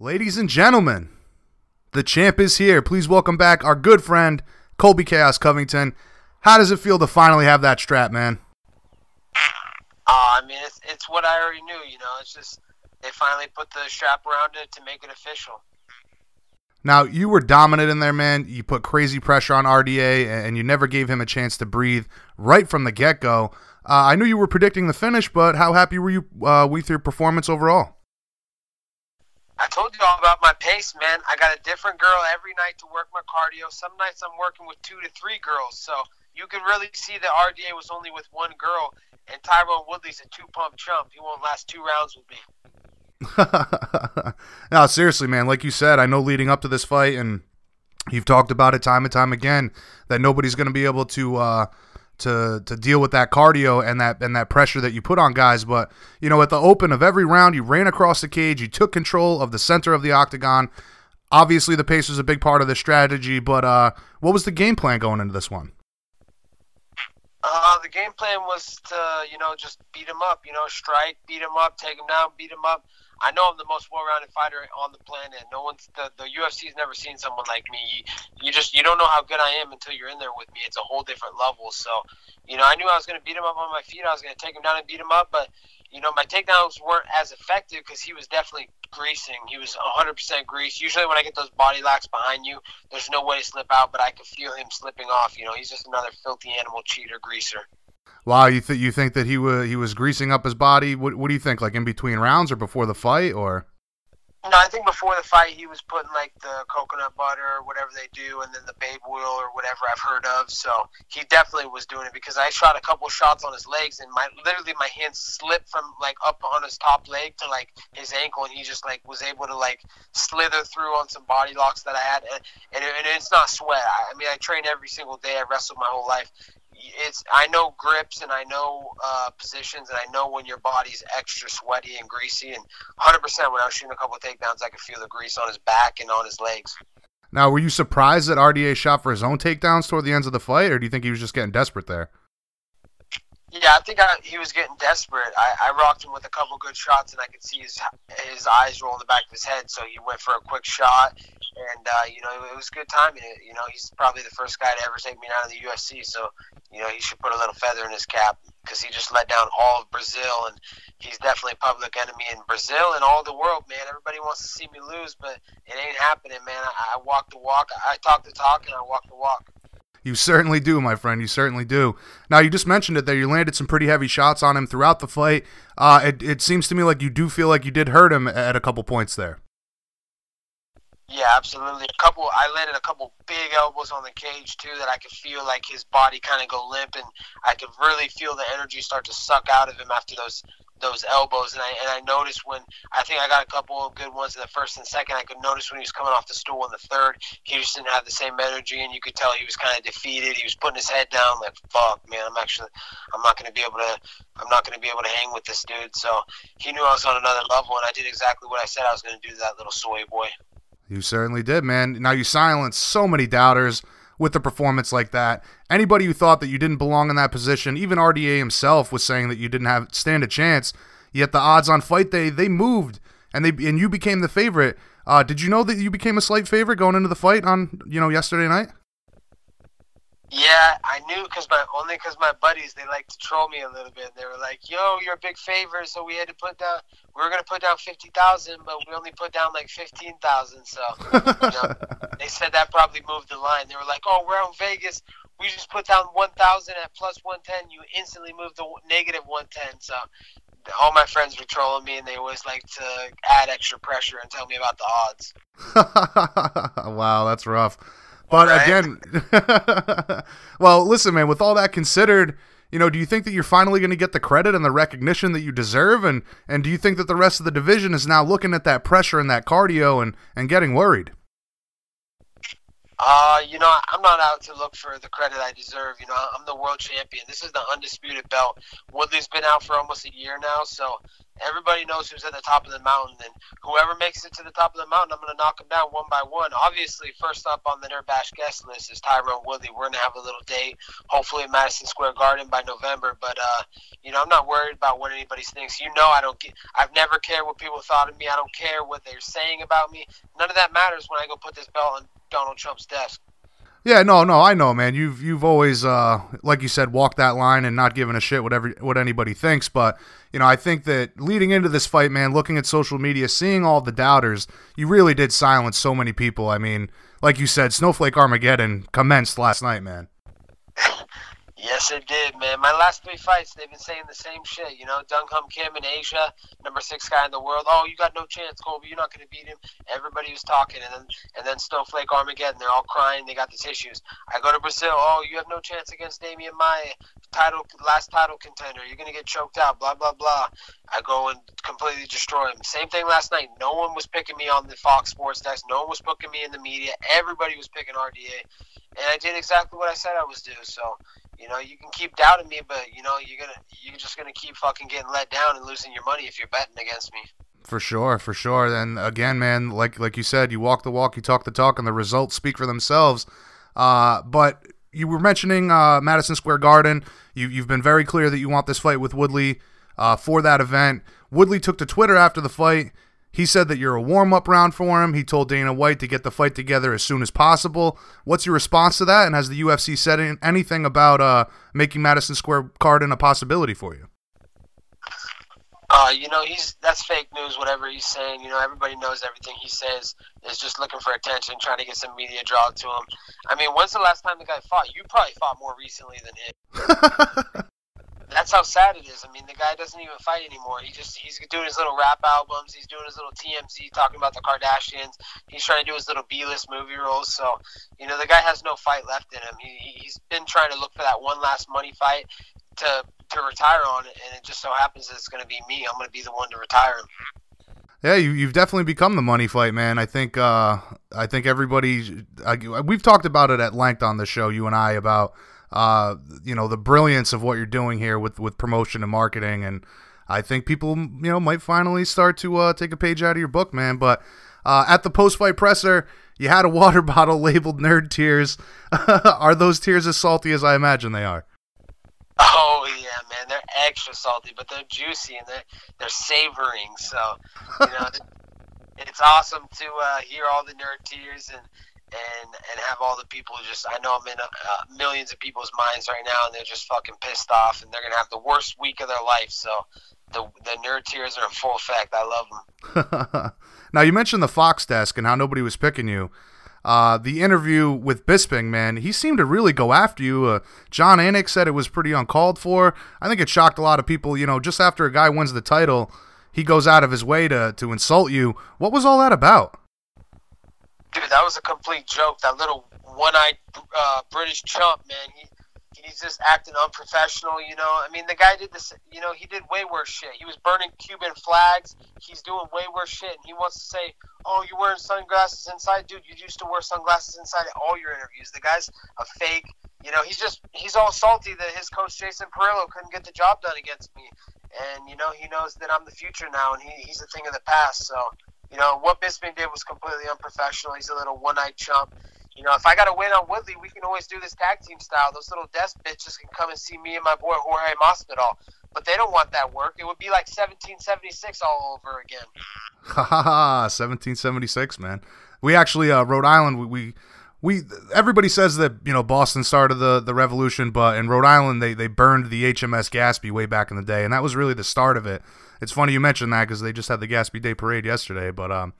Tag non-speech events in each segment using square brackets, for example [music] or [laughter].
Ladies and gentlemen, the champ is here. Please welcome back our good friend, Colby Chaos Covington. How does it feel to finally have that strap, man? Uh, I mean, it's, it's what I already knew, you know. It's just they finally put the strap around it to make it official. Now, you were dominant in there, man. You put crazy pressure on RDA, and you never gave him a chance to breathe right from the get go. Uh, I knew you were predicting the finish, but how happy were you uh, with your performance overall? I told you all about my pace, man. I got a different girl every night to work my cardio. Some nights I'm working with two to three girls, so you can really see that RDA was only with one girl, and Tyron Woodley's a two pump chump. He won't last two rounds with me. [laughs] no, seriously, man. Like you said, I know leading up to this fight, and you've talked about it time and time again that nobody's going to be able to uh, to to deal with that cardio and that and that pressure that you put on guys. But you know, at the open of every round, you ran across the cage, you took control of the center of the octagon. Obviously, the pace was a big part of the strategy, but uh, what was the game plan going into this one? Uh, the game plan was to, you know, just beat him up. You know, strike, beat him up, take him down, beat him up. I know I'm the most well-rounded fighter on the planet. No one's the the UFC's never seen someone like me. You, you just you don't know how good I am until you're in there with me. It's a whole different level. So, you know, I knew I was going to beat him up on my feet. I was going to take him down and beat him up, but you know, my takedowns weren't as effective because he was definitely greasing. He was 100% grease. Usually, when I get those body locks behind you, there's no way to slip out, but I could feel him slipping off. You know, he's just another filthy animal cheater greaser. Wow, you think you think that he was he was greasing up his body? What what do you think? Like in between rounds or before the fight, or? No, I think before the fight he was putting like the coconut butter or whatever they do, and then the babe oil or whatever I've heard of. So he definitely was doing it because I shot a couple shots on his legs, and my literally my hand slipped from like up on his top leg to like his ankle, and he just like was able to like slither through on some body locks that I had, and, and, it, and it's not sweat. I, I mean, I train every single day. I wrestled my whole life, it's I know grips and I know uh, positions and I know when your body's extra sweaty and greasy and 100% when I was shooting a couple of takedowns I could feel the grease on his back and on his legs. Now, were you surprised that RDA shot for his own takedowns toward the ends of the fight, or do you think he was just getting desperate there? Yeah, I think I, he was getting desperate. I, I rocked him with a couple good shots, and I could see his his eyes roll in the back of his head. So he went for a quick shot, and uh, you know it was good timing. You know he's probably the first guy to ever take me out of the UFC, so you know he should put a little feather in his cap because he just let down all of Brazil, and he's definitely a public enemy in Brazil and all the world, man. Everybody wants to see me lose, but it ain't happening, man. I, I walk the walk, I talk the talk, and I walk the walk. You certainly do, my friend. You certainly do. Now, you just mentioned it there. You landed some pretty heavy shots on him throughout the fight. Uh, it, it seems to me like you do feel like you did hurt him at a couple points there. Yeah, absolutely. A couple. I landed a couple big elbows on the cage too that I could feel like his body kind of go limp, and I could really feel the energy start to suck out of him after those those elbows, and I and I noticed when I think I got a couple of good ones in the first and second. I could notice when he was coming off the stool in the third, he just didn't have the same energy, and you could tell he was kind of defeated. He was putting his head down, like fuck, man, I'm actually I'm not going to be able to I'm not going to be able to hang with this dude. So he knew I was on another level, and I did exactly what I said I was going to do to that little soy boy. You certainly did, man. Now you silenced so many doubters with a performance like that. Anybody who thought that you didn't belong in that position, even RDA himself was saying that you didn't have stand a chance. Yet the odds on fight day they moved and they and you became the favorite. Uh, did you know that you became a slight favorite going into the fight on you know yesterday night? Yeah, I knew because my only because my buddies they like to troll me a little bit. They were like, "Yo, you're a big favorite," so we had to put down. We were gonna put down fifty thousand, but we only put down like fifteen thousand. So you know, [laughs] they said that probably moved the line. They were like, "Oh, we're on Vegas. We just put down one thousand at plus one ten. You instantly moved to negative one ten." So all my friends were trolling me, and they always like to add extra pressure and tell me about the odds. [laughs] wow, that's rough. But right. again, [laughs] well, listen, man. With all that considered, you know, do you think that you're finally going to get the credit and the recognition that you deserve? And and do you think that the rest of the division is now looking at that pressure and that cardio and and getting worried? Uh, you know, I'm not out to look for the credit I deserve. You know, I'm the world champion. This is the undisputed belt. Woodley's been out for almost a year now, so everybody knows who's at the top of the mountain. And whoever makes it to the top of the mountain, I'm going to knock them down one by one. Obviously, first up on the Nerd Bash guest list is Tyron Woodley. We're going to have a little date, hopefully at Madison Square Garden by November. But, uh, you know, I'm not worried about what anybody thinks. You know, I don't get, I've never cared what people thought of me. I don't care what they're saying about me. None of that matters when I go put this belt on Donald Trump's desk. Yeah, no, no, I know, man. You've you've always, uh, like you said, walked that line and not giving a shit whatever what anybody thinks. But you know, I think that leading into this fight, man, looking at social media, seeing all the doubters, you really did silence so many people. I mean, like you said, Snowflake Armageddon commenced last night, man. [laughs] Yes, it did, man. My last three fights, they've been saying the same shit. You know, Dong Hyun Kim in Asia, number six guy in the world. Oh, you got no chance, Colby. You're not going to beat him. Everybody was talking, and then and then Snowflake Armageddon. They're all crying. They got the tissues. I go to Brazil. Oh, you have no chance against Demian Maia, title last title contender. You're going to get choked out. Blah blah blah. I go and completely destroy him. Same thing last night. No one was picking me on the Fox Sports desk. No one was booking me in the media. Everybody was picking RDA, and I did exactly what I said I was do. So you know, you can keep doubting me, but you know, you're gonna you're just gonna keep fucking getting let down and losing your money if you're betting against me. For sure, for sure. And again, man, like like you said, you walk the walk, you talk the talk, and the results speak for themselves. Uh, but you were mentioning uh, Madison Square Garden. You you've been very clear that you want this fight with Woodley uh, for that event. Woodley took to Twitter after the fight he said that you're a warm up round for him. He told Dana White to get the fight together as soon as possible. What's your response to that? And has the UFC said anything about uh, making Madison Square Garden a possibility for you? Uh, you know, he's that's fake news. Whatever he's saying, you know, everybody knows everything he says is just looking for attention, trying to get some media draw to him. I mean, when's the last time the guy fought? You probably fought more recently than him. [laughs] that's how sad it is. I mean, the guy doesn't even fight anymore. He just he's doing his little rap albums. He's doing his little TMZ talking about the Kardashians. He's trying to do his little B-list movie roles. So, you know, the guy has no fight left in him. He he's been trying to look for that one last money fight to to retire on and it just so happens it's going to be me. I'm going to be the one to retire him. Yeah, you, you've definitely become the money fight man. I think uh, I think everybody I, we've talked about it at length on the show, you and I, about uh, you know, the brilliance of what you're doing here with with promotion and marketing, and I think people, you know, might finally start to uh, take a page out of your book, man. But uh, at the post fight presser, you had a [laughs] water bottle labeled "Nerd Tears." [laughs] are those tears as salty as I imagine they are? Oh yeah, man, they're extra salty, but they're juicy and they're they're savoring. So, you know, [laughs] it's awesome to uh, hear all the nerd tears and and and have all the people just I know I'm in uh, millions of people's minds right now and they're just fucking pissed off and they're gonna have the worst week of their life. So the the nerd tears are in full effect. I love them. [laughs] now you mentioned the Fox desk and how nobody was picking you. Uh, the interview with Bisping, man, he seemed to really go after you. Uh, Jon Anik said it was pretty uncalled for. I think it shocked a lot of people. You know, just after a guy wins the title, he goes out of his way to to insult you. What was all that about? Dude, that was a complete joke. That little one-eyed uh, British chump, man. He he's just acting unprofessional. You know, I mean, the guy did this. You know, he did way worse shit. He was burning Cuban flags. He's doing way worse shit, and he wants to say, "Oh, you're wearing sunglasses inside, dude. You used to wear sunglasses inside all your interviews." The guy's a fake. You know, he's just he's all salty that his coach Jason Parillo couldn't get the job done against me, and you know he knows that I'm the future now, and he, he's a thing of the past. So you know, what Bisping did was completely unprofessional. He's a little one eyed chump. You know, if I got to win on Woodley, we can always do this tag team style. Those little desk bitches can come and see me and my boy Jorge Masvidal. But they don't want that work. It would be like 1776 all over again. [laughs] Ha ha ha! 1776, man. We actually, uh, Rhode Island, we, we we everybody says that you know Boston started the the revolution, but in Rhode Island they they burned the HMS Gaspee way back in the day, and that was really the start of it. It's funny you mentioned that because they just had the Gaspee Day parade yesterday. But um,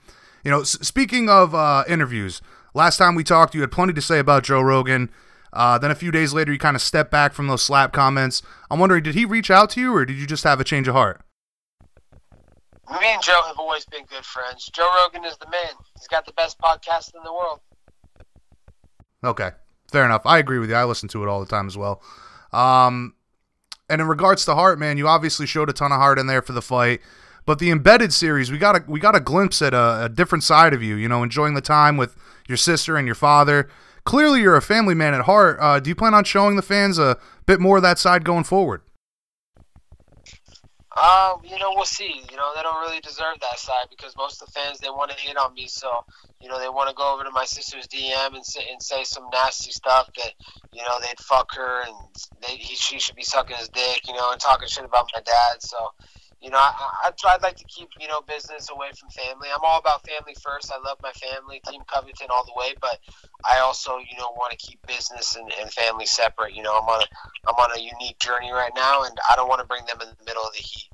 you know, s- speaking of uh, interviews, last time we talked, you had plenty to say about Joe Rogan. Uh, then a few days later, you kind of stepped back from those slap comments. I'm wondering, did he reach out to you, or did you just have a change of heart? Me and Joe have always been good friends. Joe Rogan is the man. He's got the best podcast in the world. Okay, fair enough. I agree with you. I listen to it all the time as well. Um, and in regards to heart, man, you obviously showed a ton of heart in there for the fight. But the embedded series, we got a we got a glimpse at a, a different side of you. You know, enjoying the time with your sister and your father. clearly you're a family man at heart. Uh, do you plan on showing the fans a bit more of that side going forward? Um, you know, we'll see. You know, they don't really deserve that side because most of the fans they want to hate on me. So, you know, they want to go over to my sister's DM and say and say some nasty stuff that, you know, they'd fuck her and they he, she should be sucking his dick, you know, and talking shit about my dad. So, you know, I, I, I'd like to keep, you know, business away from family. I'm all about family first. I love my family, Team Covington all the way, but I also, you know, want to keep business and, and family separate. You know, I'm on a, I'm on a unique journey right now, and I don't want to bring them in the middle of the heat.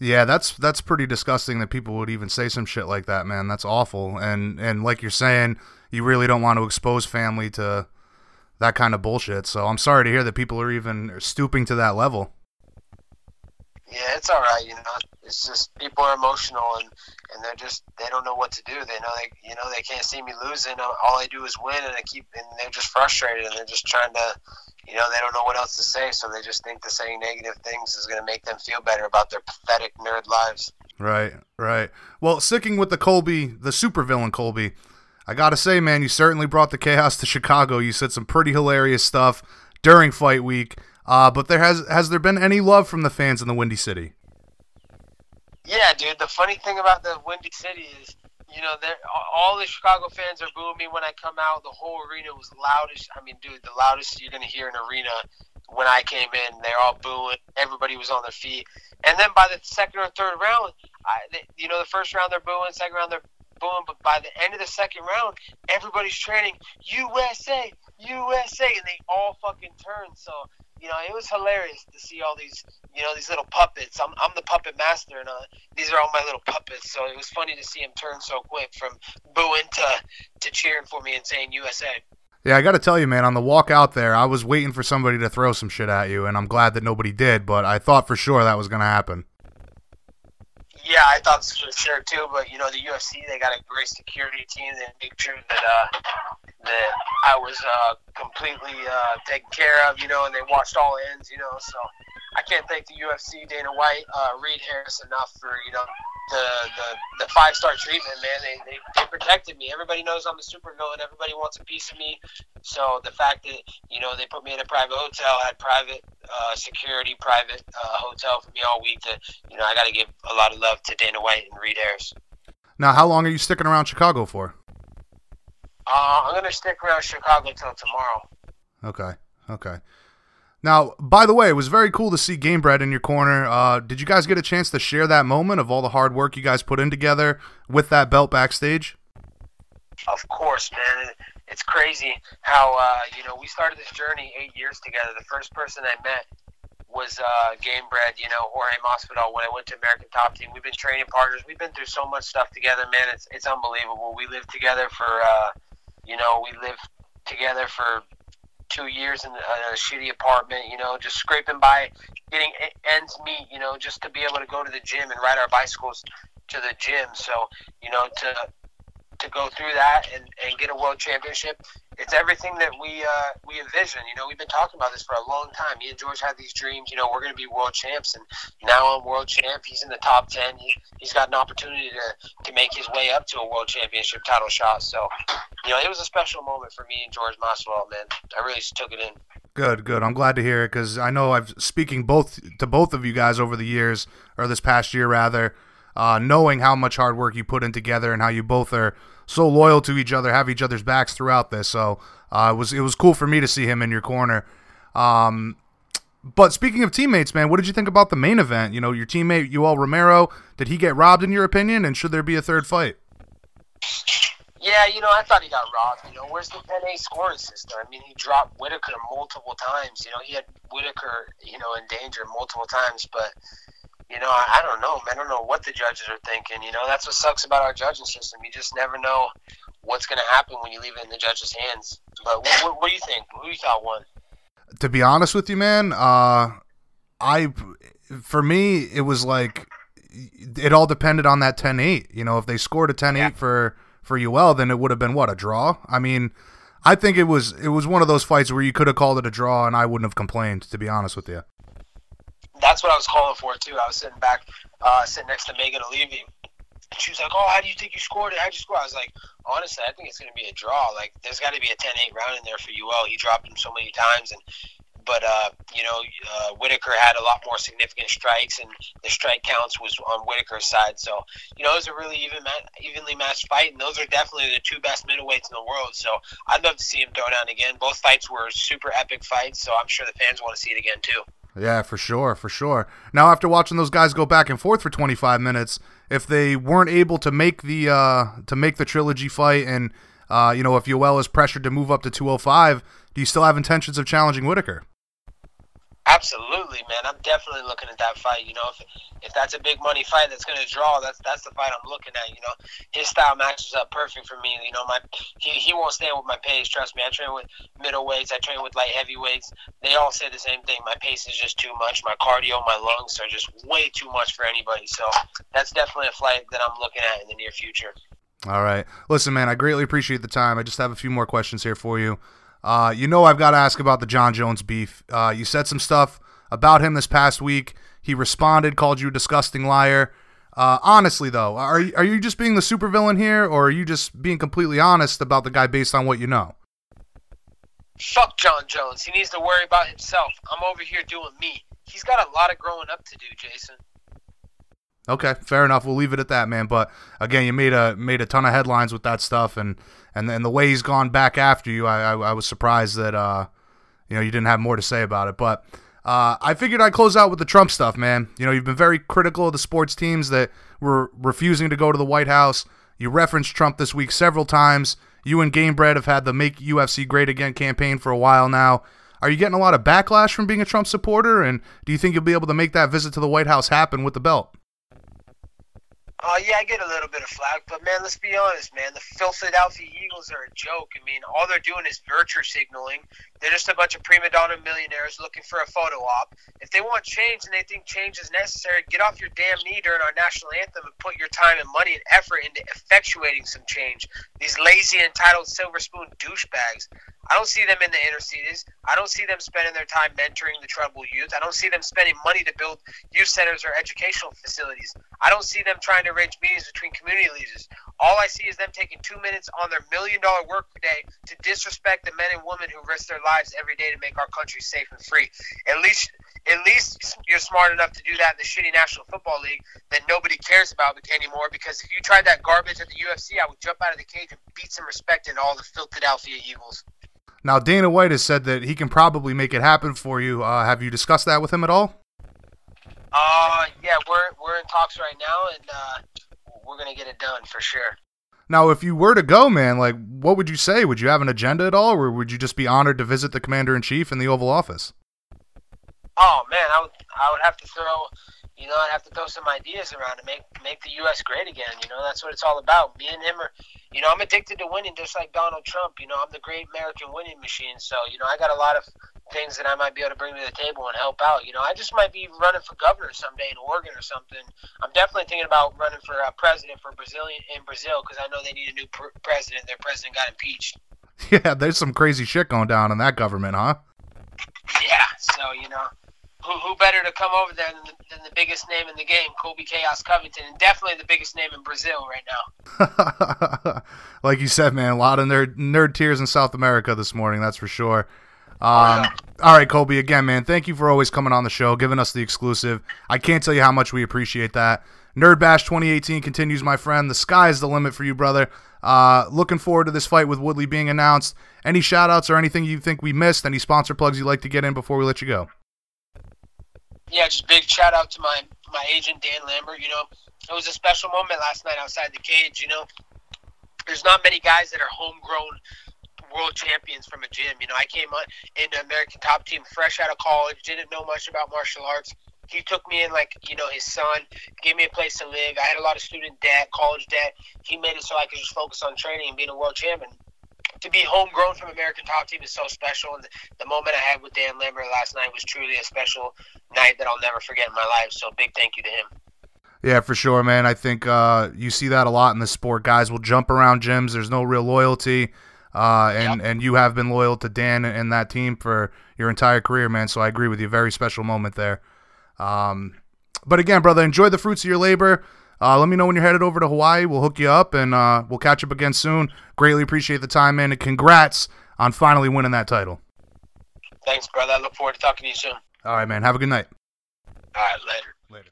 Yeah, that's that's pretty disgusting that people would even say some shit like that, man. That's awful. And and like you're saying, you really don't want to expose family to that kind of bullshit. So I'm sorry to hear that people are even stooping to that level. Yeah, it's all right. You know, it's just people are emotional and and they're just they don't know what to do. They know they you know they can't see me losing. All I do is win, and I keep and they're just frustrated and they're just trying to, you know, they don't know what else to say, so they just think the saying negative things is going to make them feel better about their pathetic nerd lives. Right, right. Well, sticking with the Colby, the supervillain Colby, I gotta say, man, you certainly brought the chaos to Chicago. You said some pretty hilarious stuff during fight week. Uh, but there has has there been any love from the fans in the Windy City? Yeah, dude. The funny thing about the Windy City is, you know, all the Chicago fans are booing me when I come out. The whole arena was loudest. I mean, dude, the loudest you're gonna hear in an arena when I came in. They're all booing. Everybody was on their feet. And then by the second or third round, I, they, you know, the first round they're booing, second round they're booing, but by the end of the second round, everybody's chanting USA, USA, and they all fucking turn. So you know, it was hilarious to see all these, you know, these little puppets. I'm, I'm the puppet master, and uh, these are all my little puppets. So it was funny to see him turn so quick from booing to to cheering for me and saying USA. Yeah, I got to tell you, man, on the walk out there, I was waiting for somebody to throw some shit at you, and I'm glad that nobody did. But I thought for sure that was going to happen. Yeah, I thought for sure too. But you know, the UFC they got a great security team. They make sure that uh, that I was uh, completely uh, taken care of. You know, and they watched all ends. You know, so I can't thank the UFC, Dana White, uh, Reed Harris enough for you know the the, the five star treatment, man. They, they they protected me. Everybody knows I'm a super villain. Everybody wants a piece of me. So the fact that you know they put me in a private hotel, had private uh, security, private uh, hotel for me all week. To you know, I got to give a lot of love to Dana White and Reed Harris. Now, how long are you sticking around Chicago for? Uh, I'm gonna stick around Chicago till tomorrow. Okay. Okay. Now, by the way, it was very cool to see Gamebred in your corner. Uh, did you guys get a chance to share that moment of all the hard work you guys put in together with that belt backstage? Of course, man. It's crazy how uh, you know we started this journey eight years together. The first person I met was uh, game Gamebred, you know, Jorge Masvidal when I went to American Top Team. We've been training partners. We've been through so much stuff together, man. It's it's unbelievable. We lived together for, uh, you know, we lived together for two years in a, a shitty apartment, you know, just scraping by, getting ends meet, you know, just to be able to go to the gym and ride our bicycles to the gym. So, you know, to to go through that and, and get a world championship, it's everything that we uh, we envision. You know, we've been talking about this for a long time. Me and George had these dreams. You know, we're going to be world champs, and now I'm world champ. He's in the top ten. He, he's got an opportunity to, to make his way up to a world championship title shot. So, you know, it was a special moment for me and George Masvidal. Man, I really took it in. Good, good. I'm glad to hear it because I know I've speaking both to both of you guys over the years, or this past year rather, uh, knowing how much hard work you put in together and how you both are so loyal to each other, have each other's backs throughout this. So uh, it was it was cool for me to see him in your corner. Um, but speaking of teammates, man, what did you think about the main event? You know, your teammate Yoel Romero, did he get robbed in your opinion? And should there be a third fight? Yeah, you know, I thought he got robbed. You know, where's the 10-8 scoring system? I mean, he dropped Whitaker multiple times. You know, he had Whitaker, you know, in danger multiple times. But you know, I, I don't know, man. I don't know what the judges are thinking. You know, that's what sucks about our judging system. You just never know what's going to happen when you leave it in the judges' hands. But what, what, what do you think? Who do you thought won? To be honest with you, man, uh, I, for me, it was like it all depended on that 10-8. You know, if they scored a 10-8 yeah. for for Yoel, then it would have been what a draw. I mean, I think it was it was one of those fights where you could have called it a draw, and I wouldn't have complained. To be honest with you that's what I was calling for too. I was sitting back, uh, sitting next to Megan Olivi, she was like, "Oh, how do you think you scored it? How'd you score?" I was like, "Honestly, I think it's going to be a draw. Like, there's got to be a 10-8 round in there for Yoel. He dropped him so many times, and but uh, you know, uh, Whitaker had a lot more significant strikes, and the strike counts was on Whitaker's side. So you know, it was a really even evenly matched fight, and those are definitely the two best middleweights in the world. So I'd love to see him throw down again. Both fights were super epic fights, so I'm sure the fans want to see it again too. Yeah, for sure, for sure. Now, after watching those guys go back and forth for 25 minutes, if they weren't able to make the uh, to make the trilogy fight, and uh, you know, if Yoel is pressured to move up to 205, do you still have intentions of challenging Whitaker? Absolutely, man. I'm definitely looking at that fight. You know, if if that's a big money fight that's going to draw, that's that's the fight I'm looking at. You know, his style matches up perfect for me. You know, my he, he won't stand with my pace. Trust me. I train with middleweights. I train with light heavyweights. They all say the same thing. My pace is just too much. My cardio, my lungs are just way too much for anybody. So that's definitely a fight that I'm looking at in the near future. All right. Listen, man, I greatly appreciate the time. I just have a few more questions here for you. Uh, you know I've got to ask about the Jon Jones beef. Uh, you said some stuff about him this past week. He responded, called you a disgusting liar. Uh, honestly, though, are are you just being the supervillain here, or are you just being completely honest about the guy based on what you know? Fuck Jon Jones. He needs to worry about himself. I'm over here doing me. He's got a lot of growing up to do, Jason. Okay, fair enough. We'll leave it at that, man. But again, you made a made a ton of headlines with that stuff, and and then the way he's gone back after you, I I, I was surprised that uh, you know you didn't have more to say about it. But uh, I figured I'd close out with the Trump stuff, man. You know, you've been very critical of the sports teams that were refusing to go to the White House. You referenced Trump this week several times. You and Gamebred have had the Make UFC Great Again campaign for a while now. Are you getting a lot of backlash from being a Trump supporter? And do you think you'll be able to make that visit to the White House happen with the belt? Uh, yeah, I get a little bit of flack, but man, let's be honest, man. The Philadelphia Eagles are a joke. I mean, all they're doing is virtue signaling. They're just a bunch of prima donna millionaires looking for a photo op. If they want change and they think change is necessary, get off your damn knee during our national anthem and put your time and money and effort into effectuating some change. These lazy, entitled silver spoon douchebags. I don't see them in the inner cities. I don't see them spending their time mentoring the troubled youth. I don't see them spending money to build youth centers or educational facilities. I don't see them trying to arrange meetings between community leaders. All I see is them taking two minutes on their million dollar workday to disrespect the men and women who risk their lives every day to make our country safe and free. At least at least you're smart enough to do that in the shitty National Football League that nobody cares about anymore. Because if you tried that garbage at the UFC, I would jump out of the cage and beat some respect into all the Philadelphia Eagles. Now, Dana White has said that he can probably make it happen for you. Uh, have you discussed that with him at all? Uh, yeah, we're we're in talks right now, and uh, we're gonna get it done for sure. Now, if you were to go, man, like, what would you say? Would you have an agenda at all, or would you just be honored to visit the commander in chief in the Oval Office? Oh man, I would I would have to throw you know, I'd have to throw some ideas around to make make the U.S. great again. You know, that's what it's all about. Me and him are, you know, I'm addicted to winning, just like Donald Trump. You know, I'm the great American winning machine. So, you know, I got a lot of things that I might be able to bring to the table and help out. You know, I just might be running for governor someday in Oregon or something. I'm definitely thinking about running for uh, president for Brazilian in Brazil because I know they need a new pr- president. Their president got impeached. [laughs] Yeah, there's some crazy shit going down in that government, huh? Yeah. So you know who, who better to come over there than the, than the biggest name in the game, Colby Chaos Covington, and definitely the biggest name in Brazil right now. [laughs] like you said, man, a lot of nerd nerd tears in South America this morning. That's for sure. Um, oh. All right, Colby. Again, man, thank you for always coming on the show, giving us the exclusive. I can't tell you how much we appreciate that. Nerd Bash 2018 continues, my friend. The sky is the limit for you, brother. Uh, looking forward to this fight with Woodley being announced. Any shout outs or anything you think we missed? Any sponsor plugs you'd like to get in before we let you go? Yeah, just big shout out to my my agent Dan Lambert. You know, it was a special moment last night outside the cage. You know, there's not many guys that are homegrown world champions from a gym. You know, I came on into American Top Team fresh out of college, didn't know much about martial arts. He took me in like you know his son, gave me a place to live. I had a lot of student debt, college debt. He made it so I could just focus on training and being a world champion to be homegrown from American Top Team is so special. And the, moment I had with Dan Lambert last night was truly a special night that I'll never forget in my life. So big thank you to him. Yeah, for sure, man. I think uh, you see that a lot in the sport. Guys will jump around gyms. There's no real loyalty. Uh, and, yep. and you have been loyal to Dan and that team for your entire career, man. So I agree with you. Very special moment there. Um, but again, brother, enjoy the fruits of your labor. Uh, let me know when you're headed over to Hawaii. We'll hook you up and uh, we'll catch up again soon. Greatly appreciate the time, man, and congrats on finally winning that title. Thanks, brother. I look forward to talking to you soon. All right, man. Have a good night. All right, later. Later.